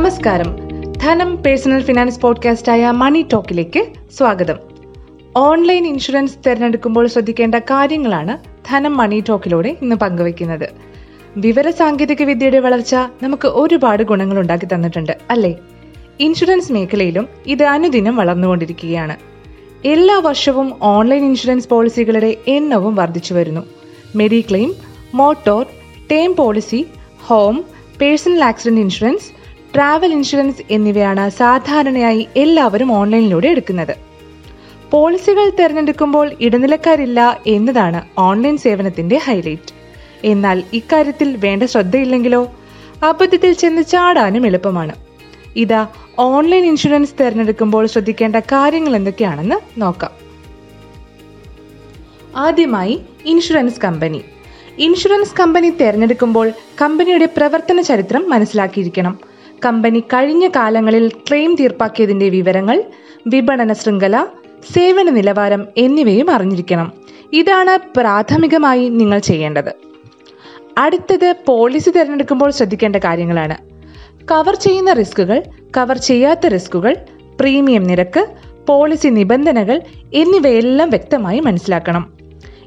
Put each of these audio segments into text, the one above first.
നമസ്കാരം. ധനം personal finance podcast ആയ മണി ടോക്കിലേക്ക് സ്വാഗതം. ഓൺലൈൻ ഇൻഷുറൻസ് തിരഞ്ഞെടുക്കുമ്പോൾ ശ്രദ്ധിക്കേണ്ട കാര്യങ്ങളാണ് ധനം മണി ടോക്കിലൂടെ ഇന്ന് പങ്കുവയ്ക്കുന്നത്. വിവര സാങ്കേതിക വിദ്യയുടെ വളർച്ച നമുക്ക് ഒരുപാട് ഗുണങ്ങൾ ഉണ്ടാക്കി തന്നിട്ടുണ്ട് അല്ലേ? ഇൻഷുറൻസ് മേഖലയിലും ഇത് അനുദിനം വളർന്നുകൊണ്ടിരിക്കുകയാണ്. എല്ലാ വർഷവും ഓൺലൈൻ ഇൻഷുറൻസ് പോളിസികളുടെ എണ്ണവും വർദ്ധിച്ചു വരുന്നു. Mediclaim motor term policy home personal accident insurance travel insurance എന്നിവയാണ് സാധാരണയായി എല്ലാവരും ഓൺലൈനിലൂടെ എടുക്കുന്നത്. പോളിസികൾ തിരഞ്ഞെടുക്കുമ്പോൾ ഇടനിലക്കാരില്ല എന്നതാണ് ഓൺലൈൻ സേവനത്തിന്റെ ഹൈലൈറ്റ്. എന്നാൽ ഇക്കാര്യത്തിൽ വേണ്ട ശ്രദ്ധയില്ലെങ്കിലോ? അബദ്ധത്തിൽ ചെന്ന് ചാടാനും എളുപ്പമാണ്. ഇതാ ഓൺലൈൻ ഇൻഷുറൻസ് തിരഞ്ഞെടുക്കുമ്പോൾ ശ്രദ്ധിക്കേണ്ട കാര്യങ്ങൾ എന്തൊക്കെയാണെന്ന് നോക്കാം. ആദ്യമായി ഇൻഷുറൻസ് കമ്പനി. ഇൻഷുറൻസ് കമ്പനി തിരഞ്ഞെടുക്കുമ്പോൾ കമ്പനിയുടെ പ്രവർത്തന ചരിത്രം മനസ്സിലാക്കിയിരിക്കണം. കമ്പനി കഴിഞ്ഞ കാലങ്ങളിൽ ക്ലെയിം തീർപ്പാക്കിയതിന്റെ വിവരങ്ങൾ വിപണന ശൃംഖല സേവന നിലവാരം എന്നിവയും അറിഞ്ഞിരിക്കണം. ഇതാണ് പ്രാഥമികമായി നിങ്ങൾ ചെയ്യേണ്ടത്. അടുത്തത് പോളിസി തിരഞ്ഞെടുക്കുമ്പോൾ ശ്രദ്ധിക്കേണ്ട കാര്യങ്ങളാണ്. കവർ ചെയ്യുന്ന റിസ്കുകൾ കവർ ചെയ്യാത്ത റിസ്കുകൾ പ്രീമിയം നിരക്ക് പോളിസി നിബന്ധനകൾ എന്നിവയെല്ലാം വ്യക്തമായി മനസ്സിലാക്കണം.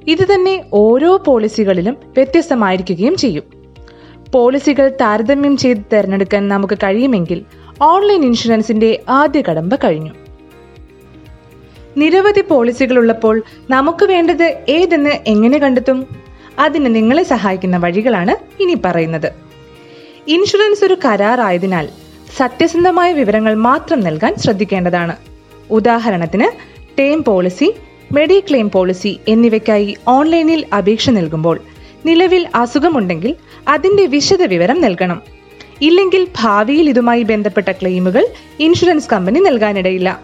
ഇത് തന്നെ ഓരോ പോളിസികളിലും വ്യത്യസ്തമായിരിക്കുകയും ചെയ്യും. പോളിസികൾ താരതമ്യം ചെയ്ത് തിരഞ്ഞെടുക്കാൻ നമുക്ക് കഴിയുമെങ്കിൽ ഓൺലൈൻ ഇൻഷുറൻസിന്റെ ആദ്യ കടമ്പ കഴിഞ്ഞു. നിരവധി പോളിസികൾ ഉള്ളപ്പോൾ നമുക്ക് വേണ്ടത് ഏതെന്ന് എങ്ങനെ കണ്ടെത്തും? അതിന് നിങ്ങളെ സഹായിക്കുന്ന വഴികളാണ് ഇനി പറയുന്നത്. ഇൻഷുറൻസ് ഒരു കരാറായതിനാൽ സത്യസന്ധമായ വിവരങ്ങൾ മാത്രം നൽകാൻ ശ്രദ്ധിക്കേണ്ടതാണ്. ഉദാഹരണത്തിന് ടേം പോളിസി മെഡിക്ലെയിം പോളിസി എന്നിവയ്ക്കായി ഓൺലൈനിൽ അപേക്ഷ നൽകുമ്പോൾ നിലവിൽ അസുഖമുണ്ടെങ്കിൽ അതിന്റെ വിശദവിവരം നൽകണം. ഇല്ലെങ്കിൽ ഭാവിയിൽ ഇതുമായി ബന്ധപ്പെട്ട ക്ലെയിമുകൾ ഇൻഷുറൻസ് കമ്പനി നൽകാനിടയില്ല.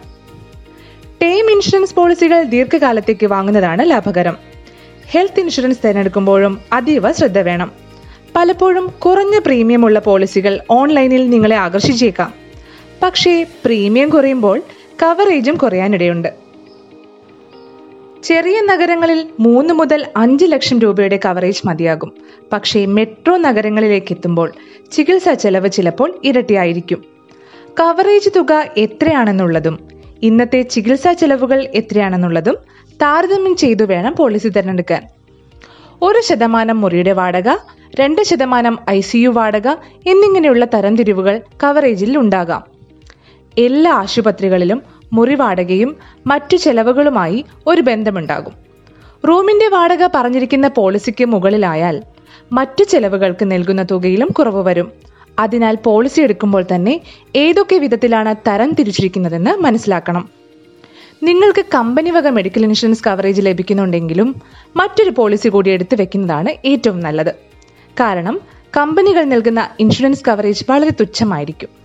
ടേം ഇൻഷുറൻസ് പോളിസികൾ ദീർഘകാലത്തേക്ക് വാങ്ങുന്നതാണ് ലാഭകരം. ഹെൽത്ത് ഇൻഷുറൻസ് തിരഞ്ഞെടുക്കുമ്പോഴും അതീവ ശ്രദ്ധ വേണം. പലപ്പോഴും കുറഞ്ഞ പ്രീമിയമുള്ള പോളിസികൾ ഓൺലൈനിൽ നിങ്ങളെ ആകർഷിച്ചേക്കാം. പക്ഷേ പ്രീമിയം കുറയുമ്പോൾ കവറേജും കുറയാനിടയുണ്ട്. ചെറിയ നഗരങ്ങളിൽ മൂന്ന് മുതൽ അഞ്ച് ലക്ഷം രൂപയുടെ കവറേജ് മതിയാകും. പക്ഷേ മെട്രോ നഗരങ്ങളിലേക്ക് എത്തുമ്പോൾ ചികിത്സാ ചെലവ് ചിലപ്പോൾ ഇരട്ടിയായിരിക്കും. കവറേജ് തുക എത്രയാണെന്നുള്ളതും ഇന്നത്തെ ചികിത്സാ ചെലവുകൾ എത്രയാണെന്നുള്ളതും താരതമ്യം ചെയ്തു വേണം പോളിസി തിരഞ്ഞെടുക്കാൻ. ഒരു ശതമാനം മുറിയുടെ വാടക രണ്ട് ശതമാനം ഐ സി യു വാടക എന്നിങ്ങനെയുള്ള തരംതിരിവുകൾ കവറേജിൽ ഉണ്ടാകാം. എല്ലാ ആശുപത്രികളിലും മുറി വാടകയും മറ്റു ചെലവുകളുമായി ഒരു ബന്ധമുണ്ടാകും. റൂമിന്റെ വാടക പറഞ്ഞിരിക്കുന്ന പോളിസിക്ക് മുകളിലായാൽ മറ്റു ചെലവുകൾക്ക് നൽകുന്ന തുകയിലും കുറവ് വരും. അതിനാൽ പോളിസി എടുക്കുമ്പോൾ തന്നെ ഏതൊക്കെ വിധത്തിലാണ് തരം തിരിച്ചിരിക്കുന്നതെന്ന് മനസ്സിലാക്കണം. നിങ്ങൾക്ക് കമ്പനി വക മെഡിക്കൽ ഇൻഷുറൻസ് കവറേജ് ലഭിക്കുന്നുണ്ടെങ്കിലും മറ്റൊരു പോളിസി കൂടി എടുത്തു വെക്കുന്നതാണ് ഏറ്റവും നല്ലത്. കാരണം കമ്പനികൾ നൽകുന്ന ഇൻഷുറൻസ് കവറേജ് വളരെ തുച്ഛമായിരിക്കും.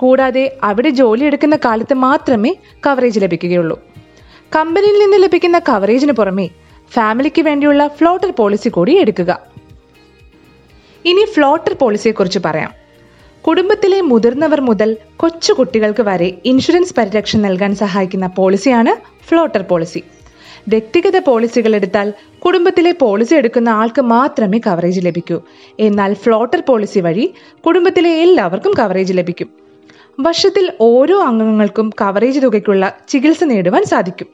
കൂടാതെ അവിടെ ജോലി എടുക്കുന്ന കാലത്ത് മാത്രമേ കവറേജ് ലഭിക്കുകയുള്ളൂ. കമ്പനിയിൽ നിന്ന് ലഭിക്കുന്ന കവറേജിന് പുറമേ ഫാമിലിക്ക് വേണ്ടിയുള്ള ഫ്ലോട്ടർ പോളിസി കൂടി എടുക്കുക. ഇനി ഫ്ലോട്ടർ പോളിസിയെക്കുറിച്ച് പറയാം. കുടുംബത്തിലെ മുതിർന്നവർ മുതൽ കൊച്ചു കുട്ടികൾക്ക് വരെ ഇൻഷുറൻസ് പരിരക്ഷ നൽകാൻ സഹായിക്കുന്ന പോളിസിയാണ് ഫ്ലോട്ടർ പോളിസി വ്യക്തിഗത പോളിസികൾ എടുത്താൽ കുടുംബത്തിലെ പോളിസി എടുക്കുന്ന ആൾക്ക് മാത്രമേ കവറേജ് ലഭിക്കൂ. എന്നാൽ ഫ്ലോട്ടർ പോളിസി വഴി കുടുംബത്തിലെ എല്ലാവർക്കും കവറേജ് ലഭിക്കും. വർഷത്തിൽ ഓരോ അംഗങ്ങൾക്കും കവറേജ് തുകയ്ക്കുള്ള ചികിത്സ നേടുവാൻ സാധിക്കും.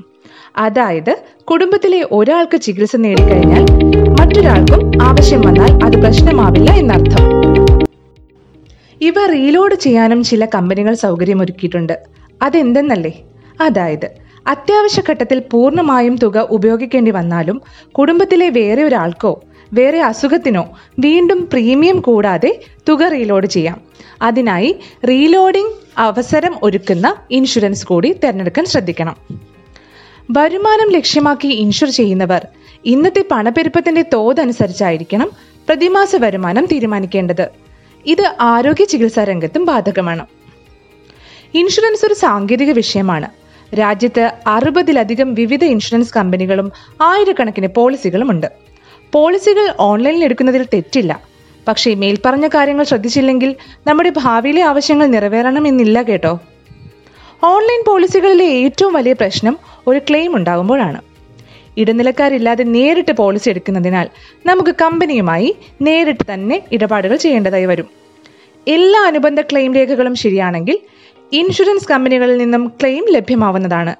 അതായത് കുടുംബത്തിലെ ഒരാൾക്ക് ചികിത്സ നേടിക്കഴിഞ്ഞാൽ മറ്റൊരാൾക്കും ആവശ്യം വന്നാൽ അത് പ്രശ്നമാവില്ല എന്നർത്ഥം. ഇവ റീലോഡ് ചെയ്യാനും ചില കമ്പനികൾ സൗകര്യമൊരുക്കിയിട്ടുണ്ട്. അതെന്തെന്നല്ലേ? അതായത് അത്യാവശ്യ ഘട്ടത്തിൽ പൂർണമായും തുക ഉപയോഗിക്കേണ്ടി വന്നാലും കുടുംബത്തിലെ വേറെ ഒരാൾക്കോ വേറെ അസുഖത്തിനോ വീണ്ടും പ്രീമിയം കൂടാതെ തുക റീലോഡ് ചെയ്യാം. അതിനായി റീലോഡിംഗ് അവസരം ഒരുക്കുന്ന ഇൻഷുറൻസ് കൂടി തിരഞ്ഞെടുക്കാൻ ശ്രദ്ധിക്കണം. വരുമാനം ലക്ഷ്യമാക്കി ഇൻഷുർ ചെയ്യുന്നവർ ഇന്നത്തെ പണപ്പെരുപ്പത്തിന്റെ തോതനുസരിച്ചായിരിക്കണം പ്രതിമാസ വരുമാനം തീരുമാനിക്കേണ്ടത്. ഇത് ആരോഗ്യ ചികിത്സാ രംഗത്തും ബാധകമാണ്. ഇൻഷുറൻസ് ഒരു സാങ്കേതിക വിഷയമാണ്. രാജ്യത്ത് അറുപതിലധികം വിവിധ ഇൻഷുറൻസ് കമ്പനികളും ആയിരക്കണക്കിന് പോളിസികളും ഉണ്ട്. പോളിസികൾ ഓൺലൈനിൽ എടുക്കുന്നതിൽ തെറ്റില്ല. പക്ഷേ മേൽപ്പറഞ്ഞ കാര്യങ്ങൾ ശ്രദ്ധിച്ചില്ലെങ്കിൽ നമ്മുടെ ഭാവിയിലെ ആവശ്യങ്ങൾ നിറവേറണമെന്നില്ല കേട്ടോ. ഓൺലൈൻ പോളിസികളിലെ ഏറ്റവും വലിയ പ്രശ്നം ഒരു ക്ലെയിം ഉണ്ടാകുമ്പോഴാണ്. ഇടനിലക്കാരില്ലാതെ നേരിട്ട് പോളിസി എടുക്കുന്നതിനാൽ നമുക്ക് കമ്പനിയുമായി നേരിട്ട് തന്നെ ഇടപാടുകൾ ചെയ്യേണ്ടതായി വരും. എല്ലാ അനുബന്ധ ക്ലെയിം രേഖകളും ശരിയാണെങ്കിൽ ഇൻഷുറൻസ് കമ്പനികളിൽ നിന്നും ക്ലെയിം ലഭ്യമാവുന്നതാണ്.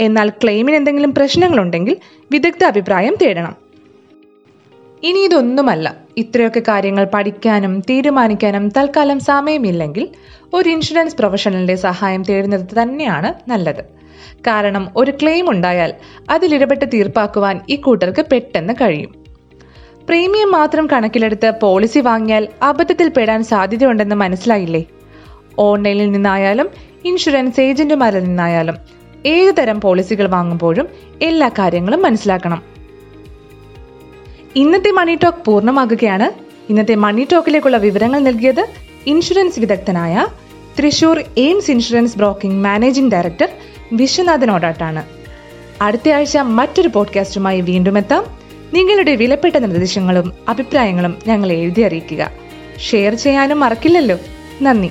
എന്നാൽ ക്ലെയിമിന് എന്തെങ്കിലും പ്രശ്നങ്ങളുണ്ടെങ്കിൽ വിദഗ്ധ അഭിപ്രായം തേടണം. ഇനി ഇതൊന്നുമല്ല. ഇത്രയൊക്കെ കാര്യങ്ങൾ പഠിക്കാനും തീരുമാനിക്കാനും തൽക്കാലം സമയമില്ലെങ്കിൽ ഒരു ഇൻഷുറൻസ് പ്രൊഫഷണലിന്റെ സഹായം തേടുന്നത് തന്നെയാണ് നല്ലത്. കാരണം ഒരു ക്ലെയിം ഉണ്ടായാൽ അതിലിടപെട്ട് തീർപ്പാക്കുവാൻ ഈ കൂട്ടർക്ക് പെട്ടെന്ന് കഴിയും. പ്രീമിയം മാത്രം കണക്കിലെടുത്ത് പോളിസി വാങ്ങിയാൽ അബദ്ധത്തിൽ പെടാൻ സാധ്യതയുണ്ടെന്ന് മനസ്സിലായില്ലേ? ഓൺലൈനിൽ നിന്നായാലും ഇൻഷുറൻസ് ഏജന്റുമാരിൽ നിന്നായാലും ഏത് തരം പോളിസികൾ വാങ്ങുമ്പോഴും എല്ലാ കാര്യങ്ങളും മനസ്സിലാക്കണം. ഇന്നത്തെ മണി ടോക്ക് പൂർണമാകുകയാണ്. ഇന്നത്തെ മണി ടോക്കിലേക്കുള്ള വിവരങ്ങൾ നൽകിയത് ഇൻഷുറൻസ് വിദഗ്ധനായ Thrissur AIMS insurance broking managing director വിശ്വനാഥനോടാട്ടാണ് അടുത്ത ആഴ്ച മറ്റൊരു പോഡ്കാസ്റ്റുമായി വീണ്ടും എത്താം. നിങ്ങളുടെ വിലപ്പെട്ട നിർദ്ദേശങ്ങളും അഭിപ്രായങ്ങളും ഞങ്ങളെ എഴുതി അറിയിക്കുക. ഷെയർ ചെയ്യാനും മറക്കില്ലല്ലോ. നന്ദി.